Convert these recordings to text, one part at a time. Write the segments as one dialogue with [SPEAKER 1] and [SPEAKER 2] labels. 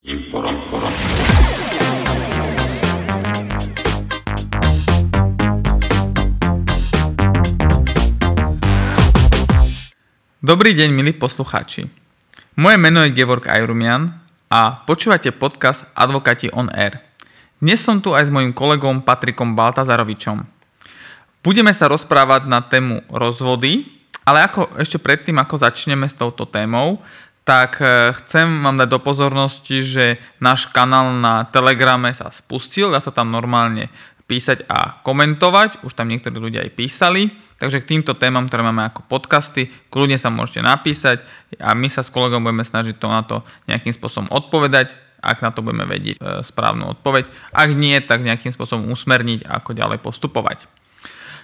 [SPEAKER 1] Inform, inform.
[SPEAKER 2] Dobrý deň, milí poslucháči. Moje meno je Gevorg Ajrumian a počúvate podcast Advokáti on Air. Dnes som tu aj s mojim kolegom Patrikom Baltazarovičom. Budeme sa rozprávať na tému rozvody, ale ako ešte predtým, ako začneme s touto témou, tak e, chcem vám dať do pozornosti, že náš kanál na Telegrame sa spustil, dá sa tam normálne písať a komentovať, už tam niektorí ľudia aj písali, takže k týmto témam, ktoré máme ako podcasty, kľudne sa môžete napísať a my sa s kolegom budeme snažiť to na to nejakým spôsobom odpovedať, ak na to budeme vedieť e, správnu odpoveď. Ak nie, tak nejakým spôsobom usmerniť, ako ďalej postupovať.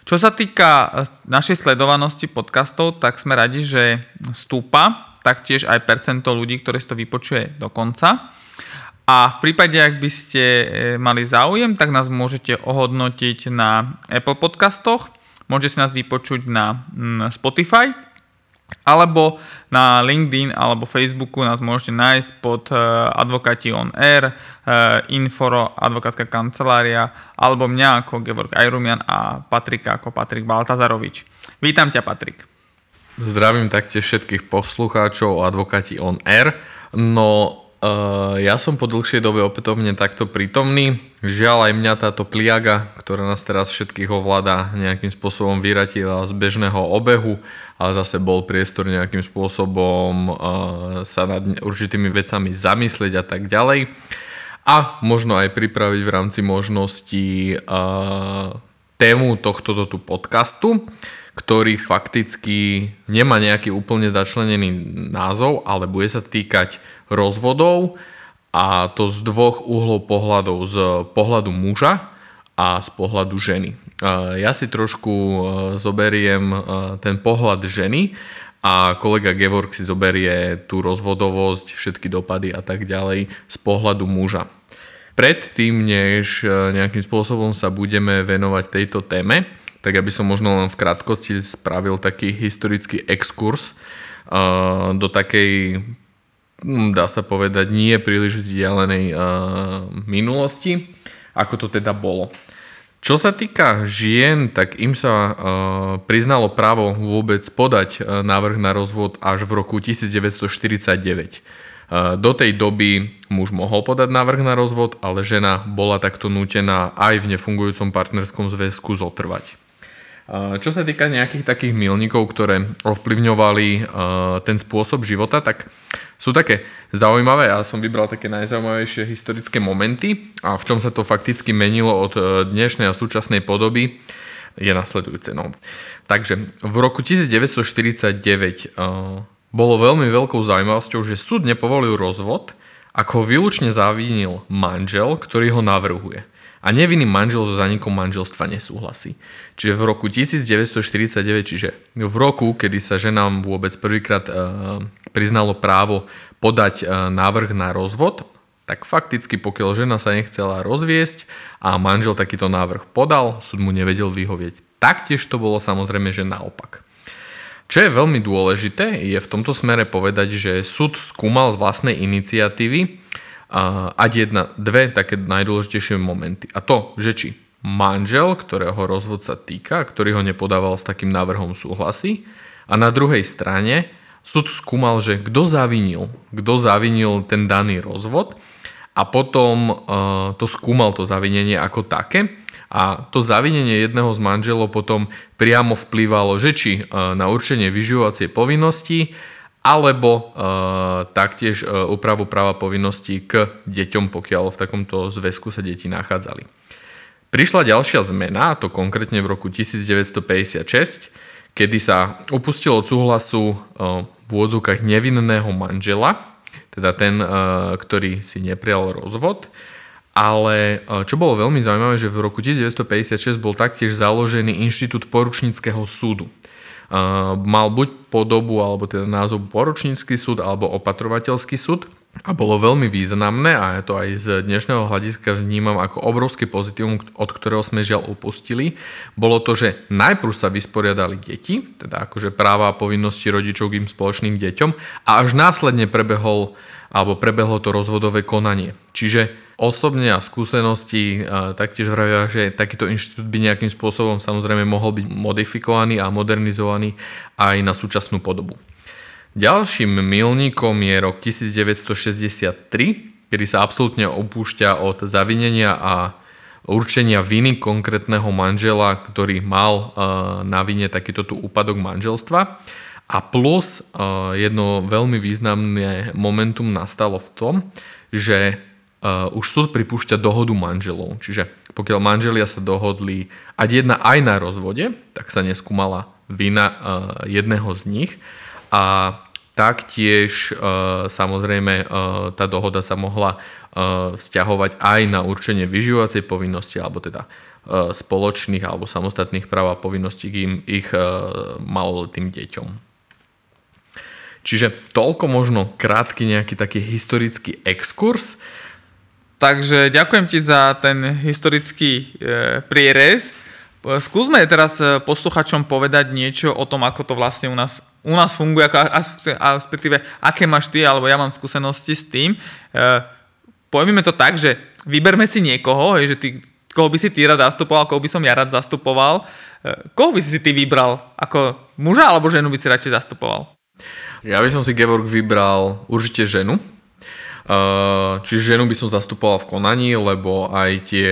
[SPEAKER 2] Čo sa týka e, našej sledovanosti podcastov, tak sme radi, že stúpa taktiež aj percento ľudí, ktoré si to vypočuje do konca. A v prípade, ak by ste e, mali záujem, tak nás môžete ohodnotiť na Apple podcastoch, môžete si nás vypočuť na Spotify, alebo na LinkedIn alebo Facebooku nás môžete nájsť pod e, Advokáti on Air, e, Inforo, advokátska kancelária, alebo mňa ako Georg Ajrumian a Patrika ako Patrik Baltazarovič. Vítam ťa, Patrik.
[SPEAKER 3] Zdravím taktiež všetkých poslucháčov advokáti on air. No uh, ja som po dlhšej dobe opätovne takto prítomný. Žiaľ aj mňa táto pliaga, ktorá nás teraz všetkých ovláda, nejakým spôsobom vyratila z bežného obehu, ale zase bol priestor nejakým spôsobom uh, sa nad určitými vecami zamyslieť a tak ďalej. A možno aj pripraviť v rámci možností uh, tému tohto tu podcastu ktorý fakticky nemá nejaký úplne začlenený názov, ale bude sa týkať rozvodov a to z dvoch uhlov pohľadov, z pohľadu muža a z pohľadu ženy. Ja si trošku e, zoberiem e, ten pohľad ženy a kolega Gevorg si zoberie tú rozvodovosť, všetky dopady a tak ďalej z pohľadu muža. Predtým, než e, nejakým spôsobom sa budeme venovať tejto téme, tak aby som možno len v krátkosti spravil taký historický exkurs uh, do takej, hm, dá sa povedať, nie príliš vzdialenej uh, minulosti, ako to teda bolo. Čo sa týka žien, tak im sa uh, priznalo právo vôbec podať návrh na rozvod až v roku 1949. Uh, do tej doby muž mohol podať návrh na rozvod, ale žena bola takto nútená aj v nefungujúcom partnerskom zväzku zotrvať. Čo sa týka nejakých takých milníkov, ktoré ovplyvňovali ten spôsob života, tak sú také zaujímavé. Ja som vybral také najzaujímavejšie historické momenty a v čom sa to fakticky menilo od e, dnešnej a súčasnej podoby je nasledujúce. No. Takže v roku 1949 e, bolo veľmi veľkou zaujímavosťou, že súd nepovolil rozvod, ako ho výlučne zavínil manžel, ktorý ho navrhuje a nevinný manžel so zanikom manželstva nesúhlasí. Čiže v roku 1949, čiže v roku, kedy sa ženám vôbec prvýkrát e, priznalo právo podať e, návrh na rozvod, tak fakticky pokiaľ žena sa nechcela rozviesť a manžel takýto návrh podal, súd mu nevedel vyhovieť. Taktiež to bolo samozrejme, že naopak. Čo je veľmi dôležité, je v tomto smere povedať, že súd skúmal z vlastnej iniciatívy, ať jedna, dve také najdôležitejšie momenty. A to, že či manžel, ktorého rozvod sa týka, ktorý ho nepodával s takým návrhom súhlasí a na druhej strane súd skúmal, že kto zavinil, kto zavinil ten daný rozvod a potom uh, to skúmal to zavinenie ako také a to zavinenie jedného z manželov potom priamo vplyvalo, že či uh, na určenie vyživovacej povinnosti alebo e, taktiež e, úpravu práva povinností k deťom, pokiaľ v takomto zväzku sa deti nachádzali. Prišla ďalšia zmena, to konkrétne v roku 1956, kedy sa upustilo od súhlasu e, v úvodzovkách nevinného manžela, teda ten, e, ktorý si neprijal rozvod, ale čo bolo veľmi zaujímavé, že v roku 1956 bol taktiež založený inštitút poručníckého súdu mal buď podobu alebo teda názov poročnícky súd alebo opatrovateľský súd. A bolo veľmi významné a ja to aj z dnešného hľadiska vnímam ako obrovský pozitívum, od ktorého sme žiaľ upustili, bolo to, že najprv sa vysporiadali deti, teda akože práva a povinnosti rodičov k im spoločným deťom a až následne prebehol alebo prebehlo to rozvodové konanie. Čiže osobne a skúsenosti taktiež vravia, že takýto inštitút by nejakým spôsobom samozrejme mohol byť modifikovaný a modernizovaný aj na súčasnú podobu. Ďalším milníkom je rok 1963, kedy sa absolútne opúšťa od zavinenia a určenia viny konkrétneho manžela, ktorý mal na vine takýto tu úpadok manželstva a plus uh, jedno veľmi významné momentum nastalo v tom, že uh, už súd pripúšťa dohodu manželov. Čiže pokiaľ manželia sa dohodli ať jedna aj na rozvode, tak sa neskúmala vina uh, jedného z nich a taktiež samozrejme tá dohoda sa mohla vzťahovať aj na určenie vyživovacej povinnosti alebo teda spoločných alebo samostatných práv a povinností k im ich maloletým deťom. Čiže toľko možno krátky nejaký taký historický exkurs.
[SPEAKER 2] Takže ďakujem ti za ten historický e, prierez. Skúsme teraz e, posluchačom povedať niečo o tom, ako to vlastne u nás, u nás funguje, ako, respektíve aké máš ty, alebo ja mám skúsenosti s tým. E, pojmime to tak, že vyberme si niekoho, hej, že ty, koho by si ty rád zastupoval, koho by som ja rád zastupoval. E, koho by si si ty vybral? Ako muža alebo ženu by si radšej zastupoval?
[SPEAKER 3] Ja by som si Gevorg vybral určite ženu. Uh, čiže ženu by som zastupoval v konaní, lebo aj tie,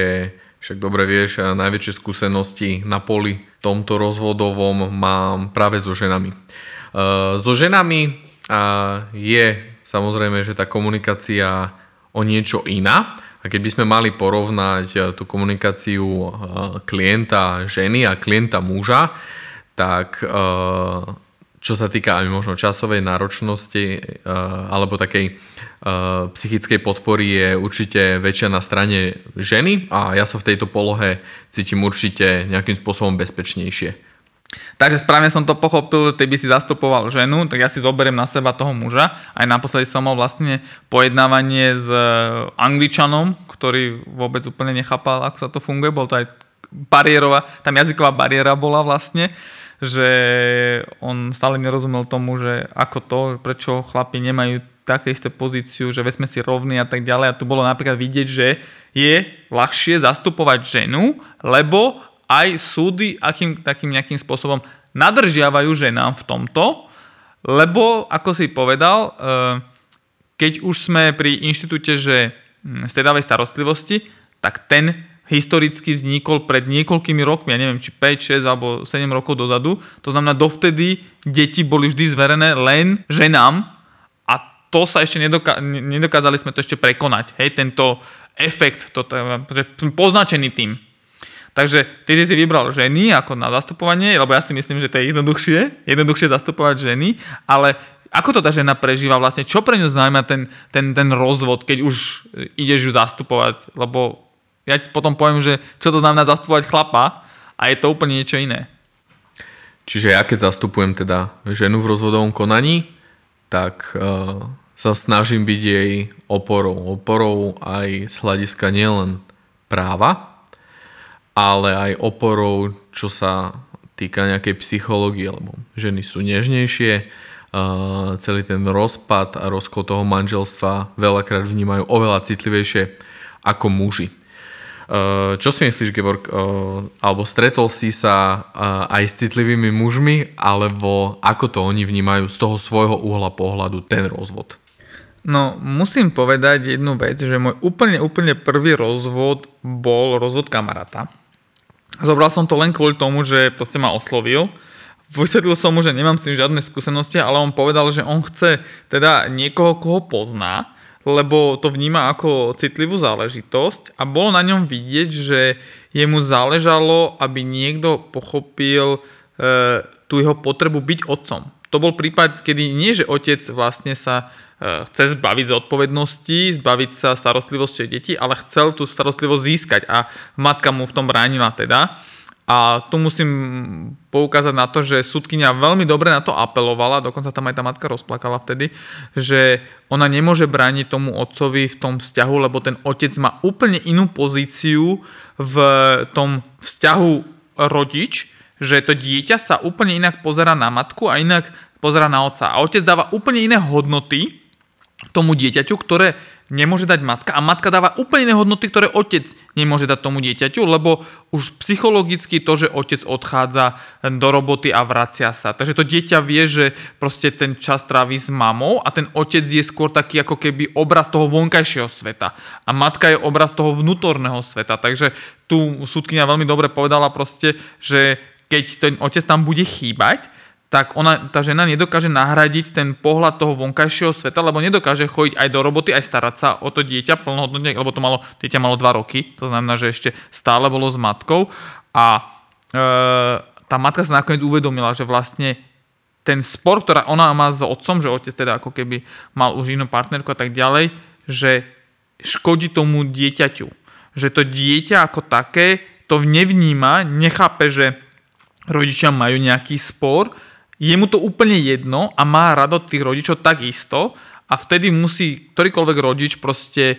[SPEAKER 3] však dobre vieš, najväčšie skúsenosti na poli tomto rozvodovom mám práve so ženami. Uh, so ženami je samozrejme, že tá komunikácia o niečo iná. A keby sme mali porovnať tú komunikáciu klienta ženy a klienta muža, tak čo sa týka aj možno časovej náročnosti eh, alebo takej eh, psychickej podpory je určite väčšia na strane ženy a ja sa v tejto polohe cítim určite nejakým spôsobom bezpečnejšie.
[SPEAKER 2] Takže správne som to pochopil, ty by si zastupoval ženu, tak ja si zoberiem na seba toho muža. Aj naposledy som mal vlastne pojednávanie s eh, angličanom, ktorý vôbec úplne nechápal, ako sa to funguje. Bol to aj bariérová, tam jazyková bariéra bola vlastne že on stále nerozumel tomu, že ako to, prečo chlapi nemajú také isté pozíciu, že sme si rovní a tak ďalej. A tu bolo napríklad vidieť, že je ľahšie zastupovať ženu, lebo aj súdy akým, takým nejakým spôsobom nadržiavajú ženám v tomto, lebo, ako si povedal, eh, keď už sme pri inštitúte, že hm, stredavej starostlivosti, tak ten historicky vznikol pred niekoľkými rokmi, ja neviem, či 5, 6 alebo 7 rokov dozadu. To znamená, dovtedy deti boli vždy zverené len ženám a to sa ešte nedoká- nedokázali sme to ešte prekonať. Hej, tento efekt, to, poznačený tým. Takže ty si vybral ženy ako na zastupovanie, lebo ja si myslím, že to je jednoduchšie, jednoduchšie zastupovať ženy, ale ako to tá žena prežíva vlastne? Čo pre ňu znamená ten, ten, ten rozvod, keď už ideš ju zastupovať? Lebo ja ti potom poviem, že čo to znamená zastupovať chlapa a je to úplne niečo iné.
[SPEAKER 3] Čiže ja keď zastupujem teda ženu v rozvodovom konaní, tak uh, sa snažím byť jej oporou. Oporou aj z hľadiska nielen práva, ale aj oporou, čo sa týka nejakej psychológie, lebo ženy sú nežnejšie, uh, celý ten rozpad a rozkol toho manželstva veľakrát vnímajú oveľa citlivejšie ako muži. Eh, čo si myslíš, Gevorg, eh, alebo stretol si sa eh, aj s citlivými mužmi, alebo ako to oni vnímajú z toho svojho uhla pohľadu ten rozvod?
[SPEAKER 2] No, musím povedať jednu vec, že môj úplne, úplne prvý rozvod bol rozvod kamaráta. Zobral som to len kvôli tomu, že proste ma oslovil. Vysvetlil som mu, že nemám s tým žiadne skúsenosti, ale on povedal, že on chce teda niekoho, koho pozná lebo to vníma ako citlivú záležitosť a bolo na ňom vidieť, že jemu záležalo, aby niekto pochopil e, tú jeho potrebu byť otcom. To bol prípad, kedy nie, že otec vlastne sa e, chce zbaviť zodpovednosti, zbaviť sa starostlivosti detí, ale chcel tú starostlivosť získať a matka mu v tom bránila teda. A tu musím poukázať na to, že súdkynia veľmi dobre na to apelovala, dokonca tam aj tá matka rozplakala vtedy, že ona nemôže brániť tomu otcovi v tom vzťahu, lebo ten otec má úplne inú pozíciu v tom vzťahu rodič, že to dieťa sa úplne inak pozera na matku a inak pozera na otca. A otec dáva úplne iné hodnoty tomu dieťaťu, ktoré nemôže dať matka a matka dáva úplne iné hodnoty, ktoré otec nemôže dať tomu dieťaťu, lebo už psychologicky to, že otec odchádza do roboty a vracia sa. Takže to dieťa vie, že proste ten čas trávi s mamou a ten otec je skôr taký ako keby obraz toho vonkajšieho sveta a matka je obraz toho vnútorného sveta. Takže tu súdkynia veľmi dobre povedala proste, že keď ten otec tam bude chýbať, tak ona, tá žena nedokáže nahradiť ten pohľad toho vonkajšieho sveta, lebo nedokáže chodiť aj do roboty, aj starať sa o to dieťa plnohodnotne, lebo to malo, dieťa malo 2 roky, to znamená, že ešte stále bolo s matkou a e, tá matka sa nakoniec uvedomila, že vlastne ten spor, ktorá ona má s otcom, že otec teda ako keby mal už inú partnerku a tak ďalej, že škodí tomu dieťaťu. Že to dieťa ako také to nevníma, nechápe, že rodičia majú nejaký spor, je mu to úplne jedno a má rado tých rodičov takisto a vtedy musí ktorýkoľvek rodič proste e,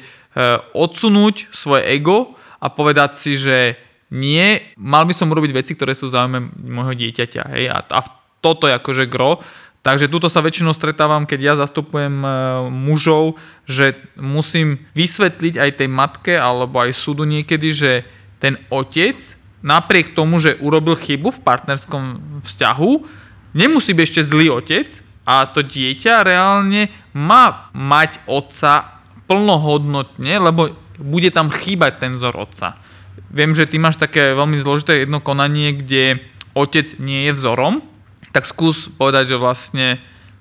[SPEAKER 2] odsunúť svoje ego a povedať si, že nie, mal by som urobiť veci, ktoré sú záujme môjho dieťaťa. Hej? A, a toto je akože gro. Takže túto sa väčšinou stretávam, keď ja zastupujem e, mužov, že musím vysvetliť aj tej matke alebo aj súdu niekedy, že ten otec napriek tomu, že urobil chybu v partnerskom vzťahu, nemusí byť ešte zlý otec a to dieťa reálne má mať otca plnohodnotne, lebo bude tam chýbať ten vzor otca. Viem, že ty máš také veľmi zložité jedno konanie, kde otec nie je vzorom, tak skús povedať, že vlastne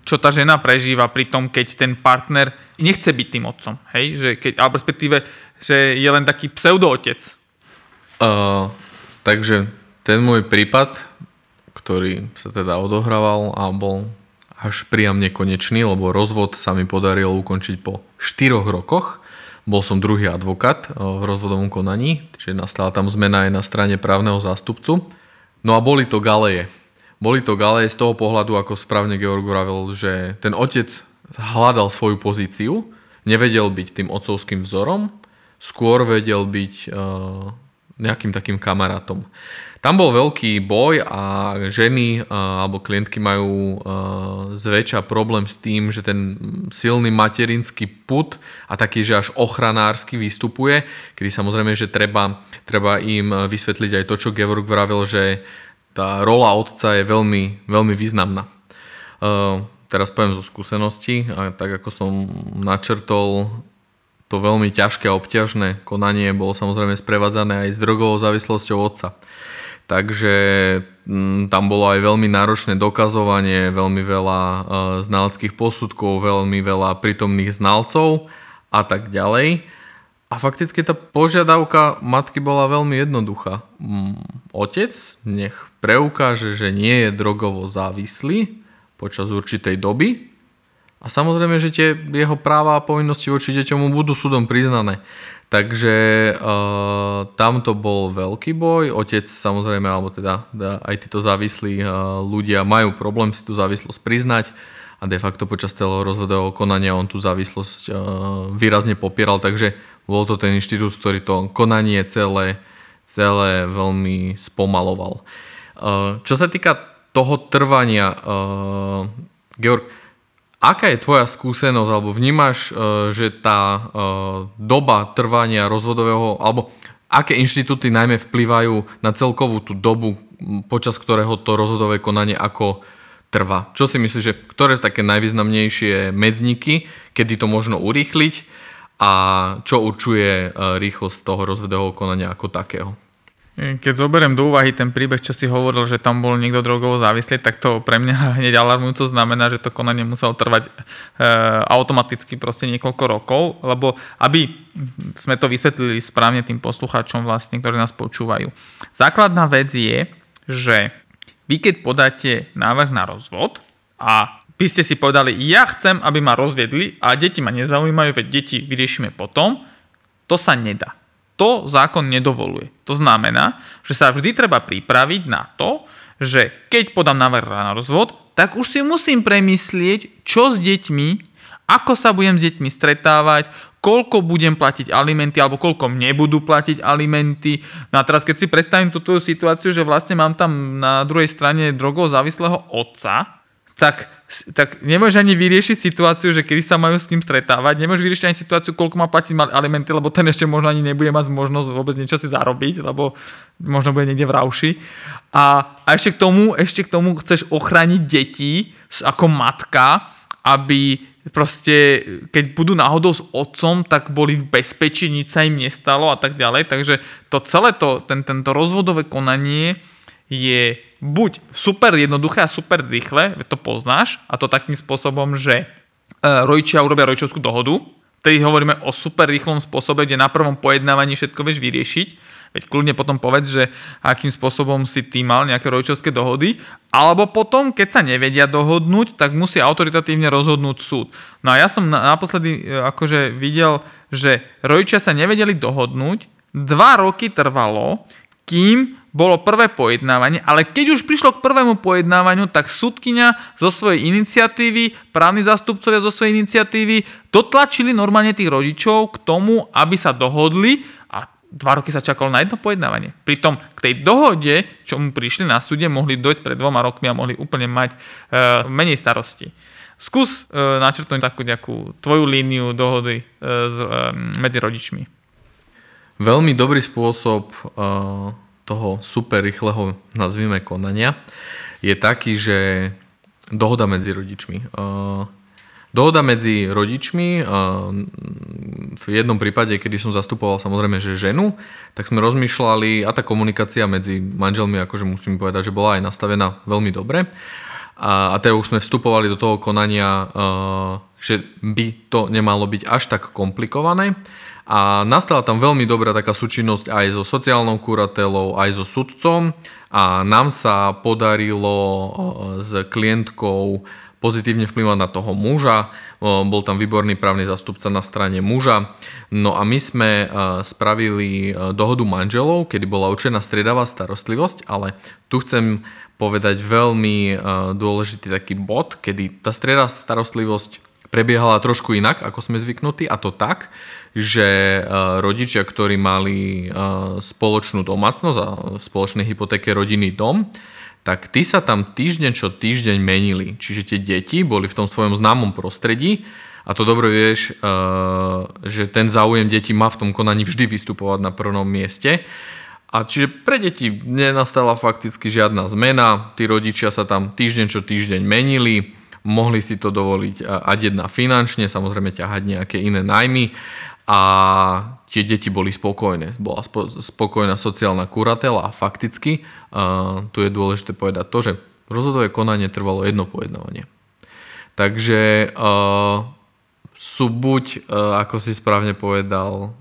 [SPEAKER 2] čo tá žena prežíva pri tom, keď ten partner nechce byť tým otcom, hej? Že keď, alebo respektíve, že je len taký pseudootec.
[SPEAKER 3] Uh, takže ten môj prípad ktorý sa teda odohrával a bol až priam nekonečný, lebo rozvod sa mi podarilo ukončiť po 4 rokoch. Bol som druhý advokát eh, v rozvodovom konaní, čiže nastala tam zmena aj na strane právneho zástupcu. No a boli to galeje. Boli to galeje z toho pohľadu, ako správne Georg vravel, že ten otec hľadal svoju pozíciu, nevedel byť tým otcovským vzorom, skôr vedel byť uh, nejakým takým kamarátom. Tam bol veľký boj a ženy alebo klientky majú zväčša problém s tým, že ten silný materinský put a taký, že až ochranársky vystupuje, kedy samozrejme, že treba, treba im vysvetliť aj to, čo Gevorg vravil, že tá rola otca je veľmi, veľmi významná. Teraz poviem zo skúsenosti, a tak ako som načrtol, to veľmi ťažké a obťažné konanie bolo samozrejme sprevádzané aj s drogovou závislosťou otca. Takže mm, tam bolo aj veľmi náročné dokazovanie, veľmi veľa e, znaleckých posudkov, veľmi veľa prítomných znalcov a tak ďalej. A fakticky tá požiadavka matky bola veľmi jednoduchá. Mm, otec nech preukáže, že nie je drogovo závislý počas určitej doby a samozrejme, že tie jeho práva a povinnosti voči deťom mu budú súdom priznané. Takže uh, tam to bol veľký boj. Otec samozrejme, alebo teda, teda aj títo závislí uh, ľudia majú problém si tú závislosť priznať a de facto počas celého rozhodového konania on tú závislosť uh, výrazne popieral, takže bol to ten inštitút, ktorý to konanie celé, celé veľmi spomaloval. Uh, čo sa týka toho trvania, uh, Georg, Aká je tvoja skúsenosť, alebo vnímaš, e, že tá e, doba trvania rozvodového, alebo aké inštitúty najmä vplyvajú na celkovú tú dobu, počas ktorého to rozhodové konanie ako trvá? Čo si myslíš, že ktoré také najvýznamnejšie medzníky, kedy to možno urýchliť a čo určuje e, rýchlosť toho rozvodového konania ako takého?
[SPEAKER 2] Keď zoberiem do úvahy ten príbeh, čo si hovoril, že tam bol niekto drogovo závislý, tak to pre mňa hneď alarmujúco znamená, že to konanie muselo trvať e, automaticky proste niekoľko rokov, lebo aby sme to vysvetlili správne tým poslucháčom vlastne, ktorí nás počúvajú. Základná vec je, že vy keď podáte návrh na rozvod a by ste si povedali, ja chcem, aby ma rozviedli a deti ma nezaujímajú, veď deti vyriešime potom, to sa nedá to zákon nedovoluje. To znamená, že sa vždy treba pripraviť na to, že keď podám návrh na rozvod, tak už si musím premyslieť, čo s deťmi, ako sa budem s deťmi stretávať, koľko budem platiť alimenty, alebo koľko mne budú platiť alimenty. No a teraz keď si predstavím túto situáciu, že vlastne mám tam na druhej strane drogov závislého otca, tak, tak nemôžeš ani vyriešiť situáciu, že kedy sa majú s tým stretávať, nemôžeš vyriešiť ani situáciu, koľko má platiť alimenty, lebo ten ešte možno ani nebude mať možnosť vôbec niečo si zarobiť, lebo možno bude niekde v rauši. A, a ešte k tomu, ešte k tomu chceš ochrániť deti ako matka, aby proste, keď budú náhodou s otcom, tak boli v bezpečí, nič sa im nestalo a tak ďalej. Takže to celé to, ten, tento rozvodové konanie je buď super jednoduché a super rýchle, to poznáš, a to takým spôsobom, že e, rodičia urobia rodičovskú dohodu, tedy hovoríme o super rýchlom spôsobe, kde na prvom pojednávaní všetko vieš vyriešiť, veď kľudne potom povedz, že akým spôsobom si ty mal nejaké rodičovské dohody, alebo potom, keď sa nevedia dohodnúť, tak musí autoritatívne rozhodnúť súd. No a ja som naposledy e, akože videl, že rodičia sa nevedeli dohodnúť, dva roky trvalo, kým bolo prvé pojednávanie, ale keď už prišlo k prvému pojednávaniu, tak súdkynia zo svojej iniciatívy, právni zastupcovia zo svojej iniciatívy dotlačili normálne tých rodičov k tomu, aby sa dohodli a dva roky sa čakalo na jedno pojednávanie. Pritom k tej dohode, čo mu prišli na súde, mohli dojsť pred dvoma rokmi a mohli úplne mať e, menej starosti. Skús e, načrtnúť takú nejakú tvoju líniu dohody e, e, medzi rodičmi.
[SPEAKER 3] Veľmi dobrý spôsob e toho super rýchleho, nazvime, konania je taký, že dohoda medzi rodičmi. Dohoda medzi rodičmi, v jednom prípade, kedy som zastupoval samozrejme, že ženu, tak sme rozmýšľali a tá komunikácia medzi manželmi, akože musím povedať, že bola aj nastavená veľmi dobre. A, a teda už sme vstupovali do toho konania, že by to nemalo byť až tak komplikované. A nastala tam veľmi dobrá taká súčinnosť aj so sociálnou kuratelou, aj so sudcom a nám sa podarilo e, s klientkou pozitívne vplyvať na toho muža. E, bol tam výborný právny zastupca na strane muža. No a my sme e, spravili dohodu manželov, kedy bola určená striedavá starostlivosť, ale tu chcem povedať veľmi dôležitý taký bod, kedy tá striedavá starostlivosť prebiehala trošku inak, ako sme zvyknutí, a to tak, že e, rodičia, ktorí mali e, spoločnú domácnosť a spoločné hypotéke rodinný dom, tak tí sa tam týždeň čo týždeň menili. Čiže tie deti boli v tom svojom známom prostredí a to dobre vieš, e, že ten záujem detí má v tom konaní vždy vystupovať na prvom mieste. A čiže pre deti nenastala fakticky žiadna zmena, tí rodičia sa tam týždeň čo týždeň menili, mohli si to dovoliť ať jedna finančne, samozrejme ťahať nejaké iné najmy a tie deti boli spokojné. Bola spokojná sociálna kuratela a fakticky uh, tu je dôležité povedať to, že rozhodové konanie trvalo jedno pojednávanie. Takže uh, sú buď, uh, ako si správne povedal,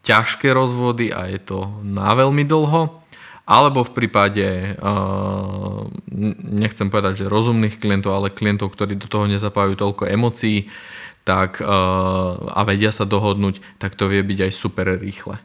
[SPEAKER 3] ťažké rozvody a je to na veľmi dlho, alebo v prípade, uh, nechcem povedať, že rozumných klientov, ale klientov, ktorí do toho nezapájajú toľko emócií, tak, uh, a vedia sa dohodnúť, tak to vie byť aj super rýchle.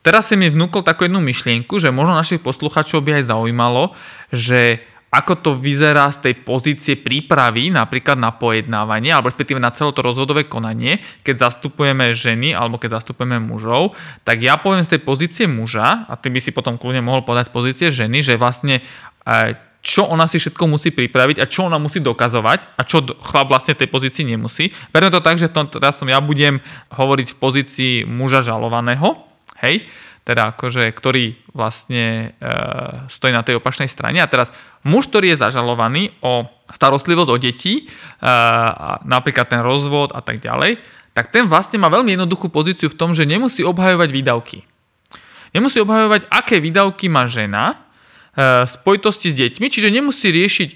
[SPEAKER 2] Teraz si mi vnúkol takú jednu myšlienku, že možno našich posluchačov by aj zaujímalo, že ako to vyzerá z tej pozície prípravy napríklad na pojednávanie alebo respektíve na celé to rozhodové konanie, keď zastupujeme ženy alebo keď zastupujeme mužov, tak ja poviem z tej pozície muža a ty by si potom kľudne mohol povedať z pozície ženy, že vlastne e, čo ona si všetko musí pripraviť a čo ona musí dokazovať a čo chlap vlastne tej pozícii nemusí. Berme to tak, že to, teraz som ja budem hovoriť v pozícii muža žalovaného, hej, teda akože, ktorý vlastne e, stojí na tej opačnej strane. A teraz muž, ktorý je zažalovaný o starostlivosť o deti, e, napríklad ten rozvod a tak ďalej, tak ten vlastne má veľmi jednoduchú pozíciu v tom, že nemusí obhajovať výdavky. Nemusí obhajovať, aké výdavky má žena, E, spojitosti s deťmi, čiže nemusí riešiť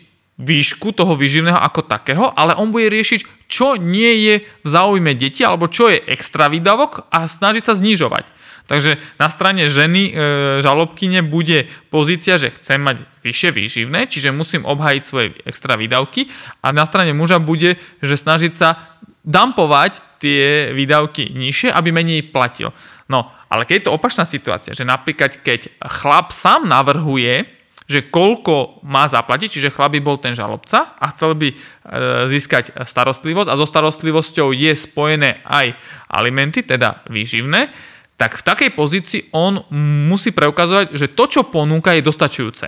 [SPEAKER 2] výšku toho výživného ako takého, ale on bude riešiť, čo nie je v záujme deti alebo čo je extra výdavok a snažiť sa znižovať. Takže na strane ženy e, žalobkyne bude pozícia, že chcem mať vyššie výživné, čiže musím obhajiť svoje extra výdavky a na strane muža bude, že snažiť sa dampovať tie výdavky nižšie, aby menej platil. No, ale keď je to opačná situácia, že napríklad keď chlap sám navrhuje, že koľko má zaplatiť, čiže chlap by bol ten žalobca a chcel by e, získať starostlivosť a so starostlivosťou je spojené aj alimenty, teda výživné, tak v takej pozícii on musí preukazovať, že to, čo ponúka, je dostačujúce.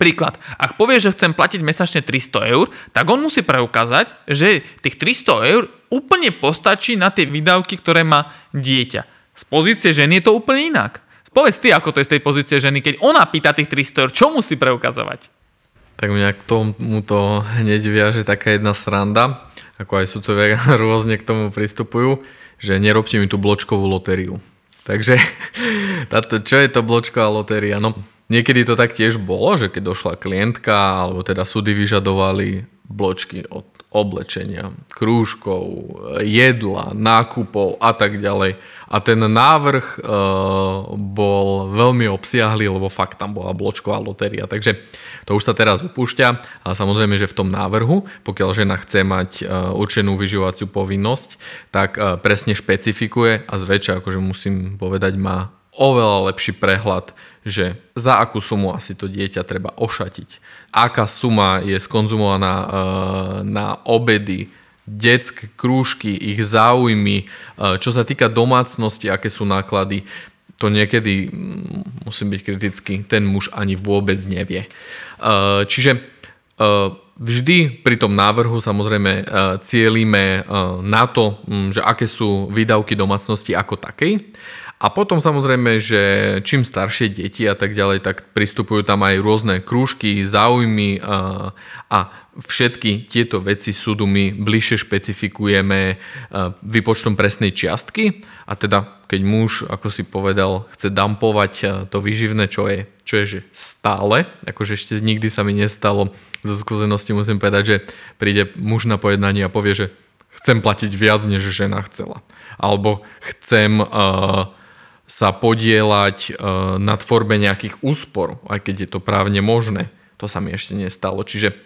[SPEAKER 2] Príklad, ak povie, že chcem platiť mesačne 300 eur, tak on musí preukázať, že tých 300 eur úplne postačí na tie výdavky, ktoré má dieťa. Z pozície ženy je to úplne inak. Povedz ty, ako to je z tej pozície ženy, keď ona pýta tých 300 eur, čo musí preukazovať?
[SPEAKER 3] Tak mňa k tomuto hneď viaže taká jedna sranda, ako aj sudcovia rôzne k tomu pristupujú, že nerobte mi tú bločkovú lotériu. Takže táto, čo je to bločková lotéria? No, Niekedy to tak tiež bolo, že keď došla klientka, alebo teda súdy vyžadovali bločky od oblečenia, krúžkov, jedla, nákupov a tak ďalej. A ten návrh e, bol veľmi obsiahly, lebo fakt tam bola bločková lotéria. Takže to už sa teraz upúšťa a samozrejme, že v tom návrhu, pokiaľ žena chce mať e, určenú vyživovaciu povinnosť, tak e, presne špecifikuje a zväčša, akože musím povedať, má oveľa lepší prehľad, že za akú sumu asi to dieťa treba ošatiť, aká suma je skonzumovaná e, na obedy, detské krúžky, ich záujmy, e, čo sa týka domácnosti, aké sú náklady, to niekedy, musím byť kritický, ten muž ani vôbec nevie. E, čiže vždy pri tom návrhu samozrejme cielíme na to, že aké sú výdavky domácnosti ako takej a potom samozrejme, že čím staršie deti a tak ďalej, tak pristupujú tam aj rôzne krúžky, záujmy a, a všetky tieto veci súdu my bližšie špecifikujeme vypočtom presnej čiastky a teda keď muž, ako si povedal, chce dampovať to výživné, čo je, čo je že stále, akože ešte nikdy sa mi nestalo, zo skúsenosti musím povedať, že príde muž na pojednanie a povie, že chcem platiť viac, než žena chcela. Alebo chcem uh, sa podielať e, na tvorbe nejakých úspor, aj keď je to právne možné. To sa mi ešte nestalo. Čiže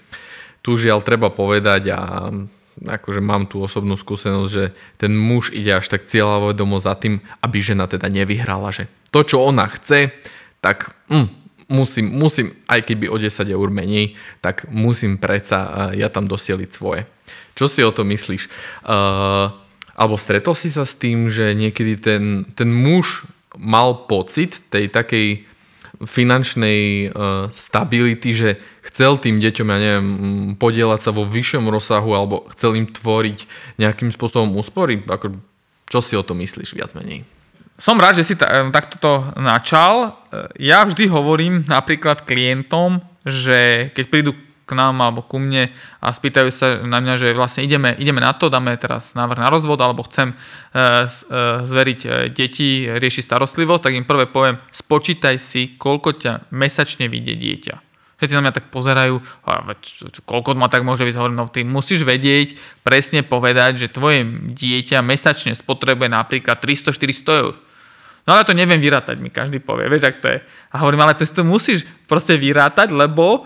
[SPEAKER 3] tu žiaľ treba povedať a akože mám tú osobnú skúsenosť, že ten muž ide až tak cieľavedomo za tým, aby žena teda nevyhrala, že to, čo ona chce, tak mm, musím, musím, aj keby o 10 eur menej, tak musím predsa e, ja tam dosieliť svoje. Čo si o to myslíš? Uh, alebo stretol si sa s tým, že niekedy ten, ten muž mal pocit tej takej finančnej uh, stability, že chcel tým deťom, ja neviem, podielať sa vo vyššom rozsahu alebo chcel im tvoriť nejakým spôsobom úspory? Ako, čo si o to myslíš viac menej?
[SPEAKER 2] Som rád, že si ta, takto to načal. Ja vždy hovorím napríklad klientom, že keď prídu k nám alebo ku mne a spýtajú sa na mňa, že vlastne ideme, ideme na to, dáme teraz návrh na rozvod alebo chcem e, e, zveriť e, deti, riešiť starostlivosť, tak im prvé poviem, spočítaj si, koľko ťa mesačne vyjde dieťa. Všetci na mňa tak pozerajú, koľko ma tak môže vyzť, hovorím, no ty musíš vedieť, presne povedať, že tvoje dieťa mesačne spotrebuje napríklad 300-400 eur. No ale to neviem vyrátať, mi každý povie, vieš, ak to je. A hovorím, ale to si to musíš proste vyrátať, lebo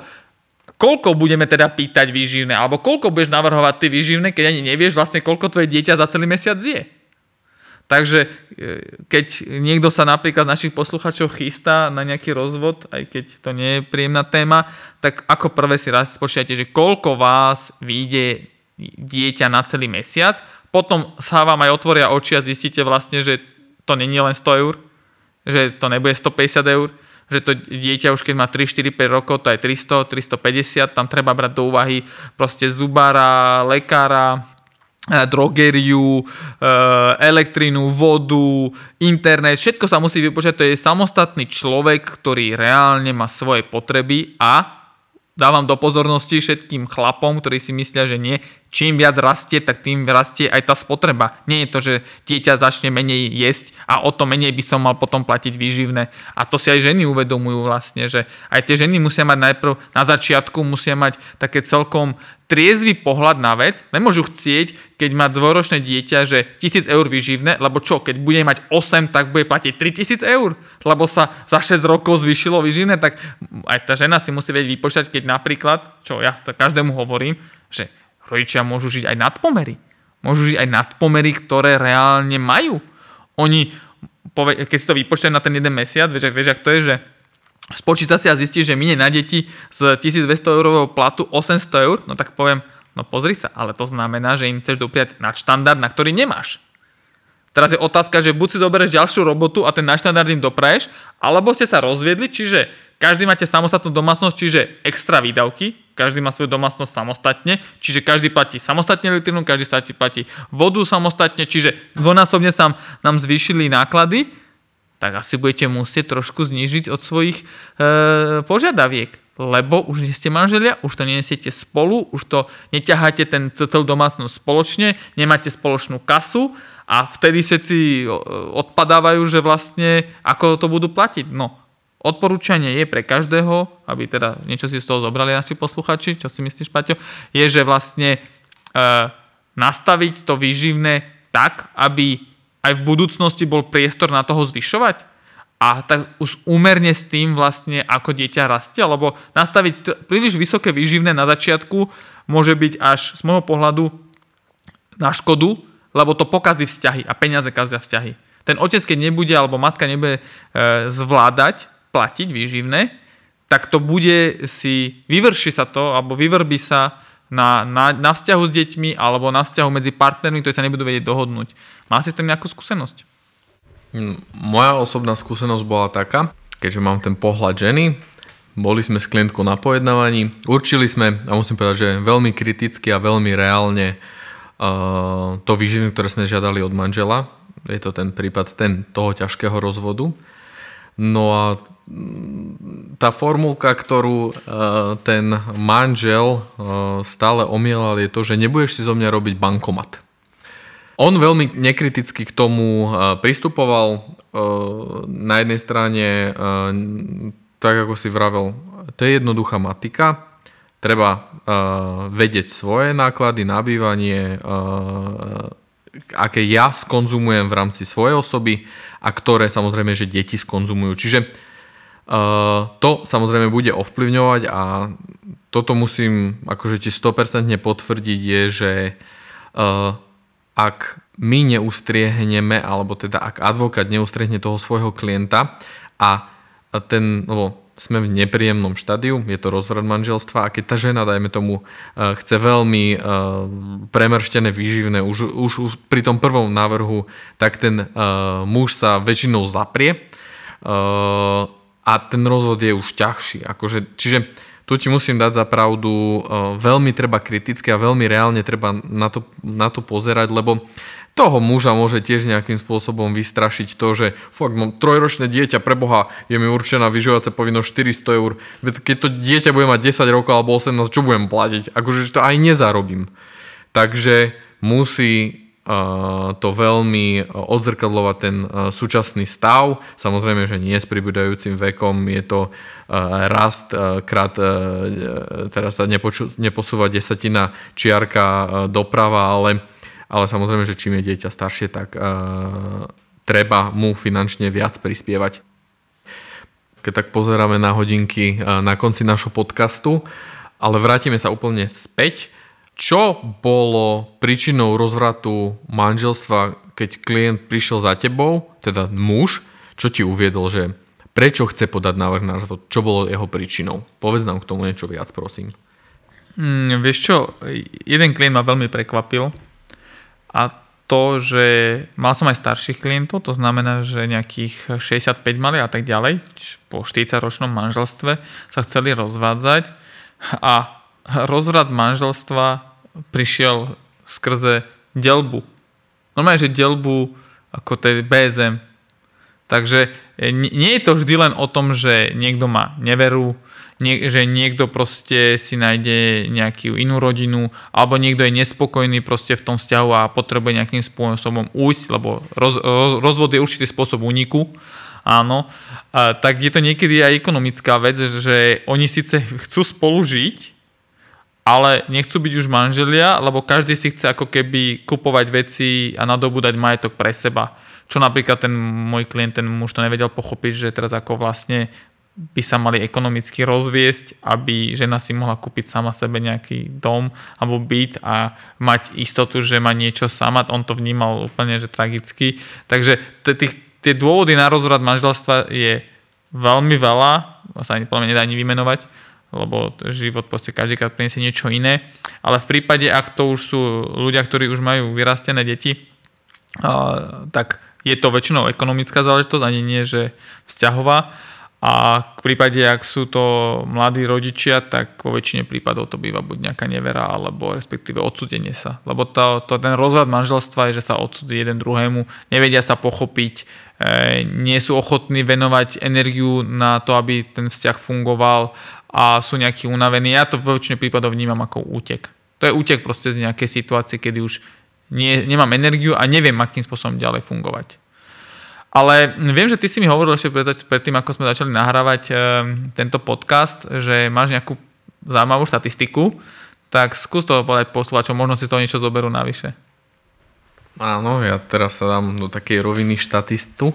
[SPEAKER 2] koľko budeme teda pýtať výživné, alebo koľko budeš navrhovať ty výživné, keď ani nevieš vlastne, koľko tvoje dieťa za celý mesiac je. Takže e, keď niekto sa napríklad našich posluchačov chystá na nejaký rozvod, aj keď to nie je príjemná téma, tak ako prvé si raz spočítate, že koľko vás vyjde dieťa na celý mesiac, potom sa vám aj otvoria oči a zistíte vlastne, že to není len 100 eur, že to nebude 150 eur, že to dieťa už keď má 3, 4, 5 rokov, to je 300, 350, tam treba brať do úvahy proste zubára, lekára, eh, drogeriu, eh, elektrínu, vodu, internet, všetko sa musí vypočať, to je samostatný človek, ktorý reálne má svoje potreby a dávam do pozornosti všetkým chlapom, ktorí si myslia, že nie, čím viac rastie, tak tým rastie aj tá spotreba. Nie je to, že dieťa začne menej jesť a o to menej by som mal potom platiť výživné. A to si aj ženy uvedomujú vlastne, že aj tie ženy musia mať najprv na začiatku, musia mať také celkom triezvy pohľad na vec. Nemôžu chcieť, keď má dvoročné dieťa, že 1000 eur vyživné, lebo čo, keď bude mať 8, tak bude platiť 3000 eur, lebo sa za 6 rokov zvyšilo vyživné, tak aj tá žena si musí vedieť vypočítať, keď napríklad, čo ja každému hovorím, že Rodičia môžu žiť aj nad pomery. Môžu žiť aj nad pomery, ktoré reálne majú. Oni, keď si to vypočítajú na ten jeden mesiac, vieš, vieš ak to je, že spočíta si a zistí, že minie na deti z 1200 eurového platu 800 eur, no tak poviem, no pozri sa, ale to znamená, že im chceš dopriať nad štandard, na ktorý nemáš. Teraz je otázka, že buď si zoberieš ďalšiu robotu a ten naštandardný dopraješ, alebo ste sa rozviedli, čiže každý máte samostatnú domácnosť, čiže extra výdavky, každý má svoju domácnosť samostatne, čiže každý platí samostatne elektrinu, každý platí vodu samostatne, čiže dvojnásobne sa nám zvýšili náklady, tak asi budete musieť trošku znížiť od svojich e, požiadaviek lebo už nie ste manželia, už to nenesiete spolu, už to neťaháte ten celú domácnosť spoločne, nemáte spoločnú kasu a vtedy všetci odpadávajú, že vlastne ako to budú platiť. No, odporúčanie je pre každého, aby teda niečo si z toho zobrali naši posluchači, čo si myslíš, Paťo, je, že vlastne e, nastaviť to výživné tak, aby aj v budúcnosti bol priestor na toho zvyšovať a tak už úmerne s tým vlastne ako dieťa rastie, lebo nastaviť príliš vysoké výživné na začiatku môže byť až z môjho pohľadu na škodu, lebo to pokazí vzťahy a peniaze kazia vzťahy. Ten otec, keď nebude alebo matka nebude e, zvládať platiť výživné, tak to bude si, vyvrši sa to, alebo vyvrbí sa na, na, na vzťahu s deťmi alebo na vzťahu medzi partnermi, ktorí sa nebudú vedieť dohodnúť. Má si s tým nejakú skúsenosť?
[SPEAKER 3] Hm, moja osobná skúsenosť bola taká, keďže mám ten pohľad ženy, boli sme s klientkou na pojednávaní, určili sme, a musím povedať, že veľmi kriticky a veľmi reálne uh, to výživné, ktoré sme žiadali od manžela. Je to ten prípad ten, toho ťažkého rozvodu. No a mm, tá formulka, ktorú uh, ten manžel uh, stále omielal, je to, že nebudeš si zo mňa robiť bankomat. On veľmi nekriticky k tomu e, pristupoval. E, na jednej strane, e, tak ako si vravel, to je jednoduchá matika. Treba vedieť svoje náklady na bývanie, aké ja skonzumujem v rámci svojej osoby a ktoré samozrejme, že deti skonzumujú. Čiže to samozrejme bude ovplyvňovať a toto musím akože ti 100% potvrdiť je, že ak my neustriehneme, alebo teda ak advokát neustriehne toho svojho klienta a ten, lebo sme v nepríjemnom štádiu, je to rozvrat manželstva a keď tá žena, dajme tomu, e, chce veľmi e, premrštené výživné už, už pri tom prvom návrhu, tak ten e, muž sa väčšinou zaprie a ten rozvod je už ťažší. Akože, čiže tu ti musím dať za pravdu, e, veľmi treba kriticky a veľmi reálne treba na to, na to pozerať, lebo toho muža môže tiež nejakým spôsobom vystrašiť to, že fakt mám trojročné dieťa, preboha, je mi určená vyžovacia povinnosť 400 eur. Keď to dieťa bude mať 10 rokov alebo 18, čo budem platiť? Akože to aj nezarobím. Takže musí to veľmi odzrkadlovať ten súčasný stav. Samozrejme, že nie s pribúdajúcim vekom je to rast krát, teraz sa neposúva desatina čiarka doprava, ale, ale samozrejme, že čím je dieťa staršie, tak treba mu finančne viac prispievať. Keď tak pozeráme na hodinky na konci našho podcastu, ale vrátime sa úplne späť čo bolo príčinou rozvratu manželstva, keď klient prišiel za tebou, teda muž, čo ti uviedol, že prečo chce podať návrh na rozvod, čo bolo jeho príčinou? Povedz nám k tomu niečo viac, prosím.
[SPEAKER 2] Mm, vieš čo, jeden klient ma veľmi prekvapil a to, že mal som aj starších klientov, to znamená, že nejakých 65 mali a tak ďalej, po 40-ročnom manželstve sa chceli rozvádzať a rozvrat manželstva prišiel skrze delbu. Normálne, že delbu ako tej BSM. Takže e, nie je to vždy len o tom, že niekto má neveru, že niekto proste si nájde nejakú inú rodinu, alebo niekto je nespokojný proste v tom vzťahu a potrebuje nejakým spôsobom ujsť, lebo roz, roz, rozvod je určitý spôsob úniku, áno, a, tak je to niekedy aj ekonomická vec, že oni síce chcú spolu žiť, ale nechcú byť už manželia, lebo každý si chce ako keby kupovať veci a nadobúdať majetok pre seba. Čo napríklad ten môj klient, ten muž to nevedel pochopiť, že teraz ako vlastne by sa mali ekonomicky rozviesť, aby žena si mohla kúpiť sama sebe nejaký dom alebo byt a mať istotu, že má niečo sama. On to vnímal úplne že tragicky. Takže tie dôvody na rozvrad manželstva je veľmi veľa, sa ani mňa nedá ani vymenovať lebo život proste každýkrát priniesie niečo iné. Ale v prípade, ak to už sú ľudia, ktorí už majú vyrastené deti tak je to väčšinou ekonomická záležitosť, ani nie, že vzťahová. A v prípade, ak sú to mladí rodičia, tak vo väčšine prípadov to býva buď nejaká nevera, alebo respektíve odsudenie sa. Lebo to, to ten rozhľad manželstva je, že sa odsudí jeden druhému, nevedia sa pochopiť, e, nie sú ochotní venovať energiu na to, aby ten vzťah fungoval a sú nejakí unavení. Ja to vo väčšine prípadov vnímam ako útek. To je útek proste z nejakej situácie, kedy už nie, nemám energiu a neviem, akým spôsobom ďalej fungovať. Ale viem, že ty si mi hovoril ešte pred tým, ako sme začali nahrávať e, tento podcast, že máš nejakú zaujímavú štatistiku, tak skús to povedať posluchačom, možno si z toho niečo zoberú navyše.
[SPEAKER 3] Áno, ja teraz sa dám do takej roviny štatistu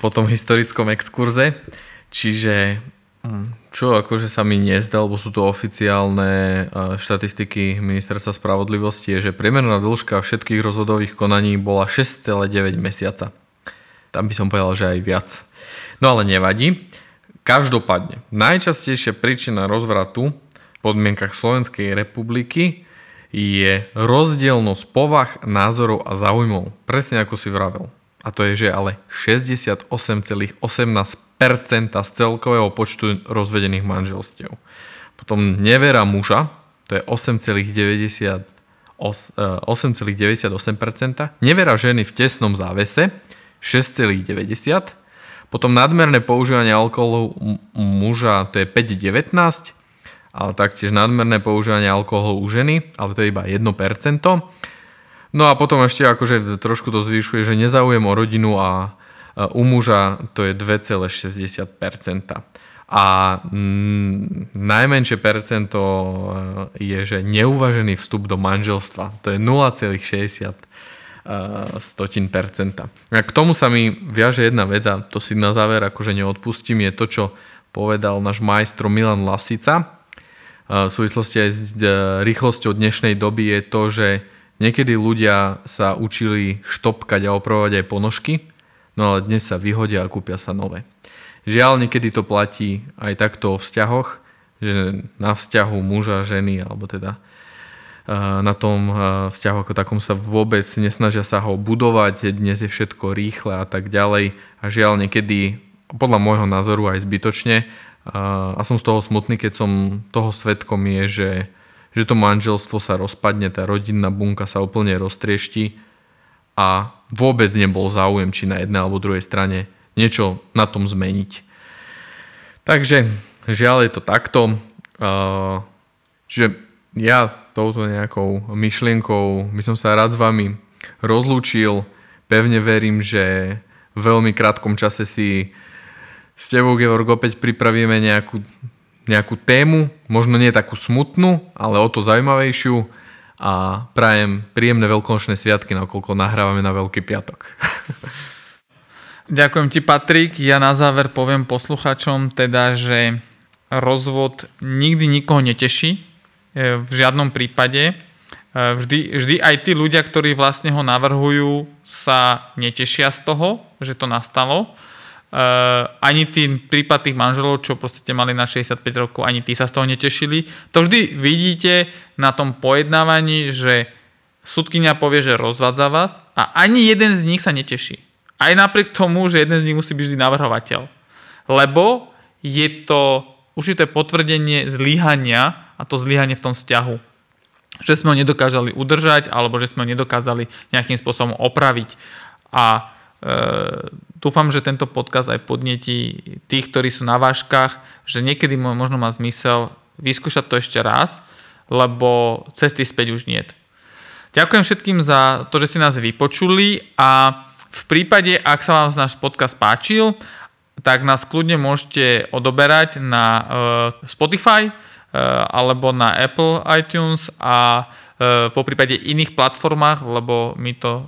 [SPEAKER 3] po tom historickom exkurze. Čiže hm, čo akože sa mi nezdá, lebo sú to oficiálne e, štatistiky Ministerstva spravodlivosti, je, že priemerná dĺžka všetkých rozvodových konaní bola 6,9 mesiaca. Tam by som povedal, že aj viac. No ale nevadí. Každopádne, najčastejšia príčina rozvratu v podmienkach Slovenskej republiky je rozdielnosť povah, názorov a záujmov. Presne ako si vravel. A to je, že ale 68,18% z celkového počtu rozvedených manželstiev. Potom nevera muža, to je 8,98%. 8,98%. Nevera ženy v tesnom závese, 6,90. Potom nadmerné používanie alkoholu muža to je 5,19, ale taktiež nadmerné používanie alkoholu u ženy, ale to je iba 1%. No a potom ešte akože trošku to zvyšuje, že nezaujem o rodinu a u muža to je 2,60%. A mm, najmenšie percento e, je, že neuvažený vstup do manželstva. To je 0,60 stotin percenta. A k tomu sa mi viaže jedna vec a to si na záver akože neodpustím, je to, čo povedal náš majstro Milan Lasica. V súvislosti aj s rýchlosťou dnešnej doby je to, že niekedy ľudia sa učili štopkať a opravovať aj ponožky, no ale dnes sa vyhodia a kúpia sa nové. Žiaľ, niekedy to platí aj takto o vzťahoch, že na vzťahu muža, ženy, alebo teda na tom vzťahu ako takom sa vôbec nesnažia sa ho budovať, dnes je všetko rýchle a tak ďalej a žiaľ niekedy podľa môjho názoru aj zbytočne a som z toho smutný, keď som toho svetkom je, že, že to manželstvo sa rozpadne, tá rodinná bunka sa úplne roztriešti a vôbec nebol záujem či na jednej alebo druhej strane niečo na tom zmeniť. Takže žiaľ je to takto. Čiže ja touto nejakou myšlienkou by som sa rád s vami rozlúčil. Pevne verím, že v veľmi krátkom čase si s tebou, Georg, opäť pripravíme nejakú, nejakú tému, možno nie takú smutnú, ale o to zaujímavejšiu a prajem príjemné veľkonočné sviatky, nakoľko nahrávame na Veľký piatok.
[SPEAKER 2] Ďakujem ti, Patrik. Ja na záver poviem posluchačom teda, že rozvod nikdy nikoho neteší, E, v žiadnom prípade. E, vždy, vždy aj tí ľudia, ktorí vlastne ho navrhujú, sa netešia z toho, že to nastalo. Uh, ani tým prípad tých manželov, čo proste mali na 65 rokov, ani tí sa z toho netešili. To vždy vidíte na tom pojednávaní, že sudkynia povie, že rozvádza vás a ani jeden z nich sa neteší. Aj napriek tomu, že jeden z nich musí byť vždy navrhovateľ. Lebo je to určité potvrdenie zlyhania a to zlyhanie v tom vzťahu. Že sme ho nedokázali udržať alebo že sme ho nedokázali nejakým spôsobom opraviť. A dúfam, že tento podcast aj podnetí tých, ktorí sú na váškach, že niekedy možno má zmysel vyskúšať to ešte raz, lebo cesty späť už nie. Ďakujem všetkým za to, že si nás vypočuli a v prípade, ak sa vám náš podcast páčil, tak nás kľudne môžete odoberať na uh, Spotify, Eh, alebo na Apple iTunes a eh, po prípade iných platformách, lebo my to eh,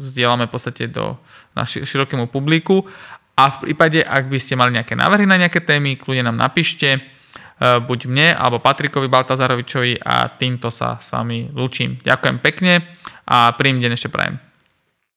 [SPEAKER 2] zdieľame v podstate do na širokému publiku. A v prípade, ak by ste mali nejaké návrhy na nejaké témy, kľudne nám napíšte, buď mne, alebo Patrikovi Baltazarovičovi a týmto sa s vami lúčim. Ďakujem pekne a príjemný deň ešte prajem.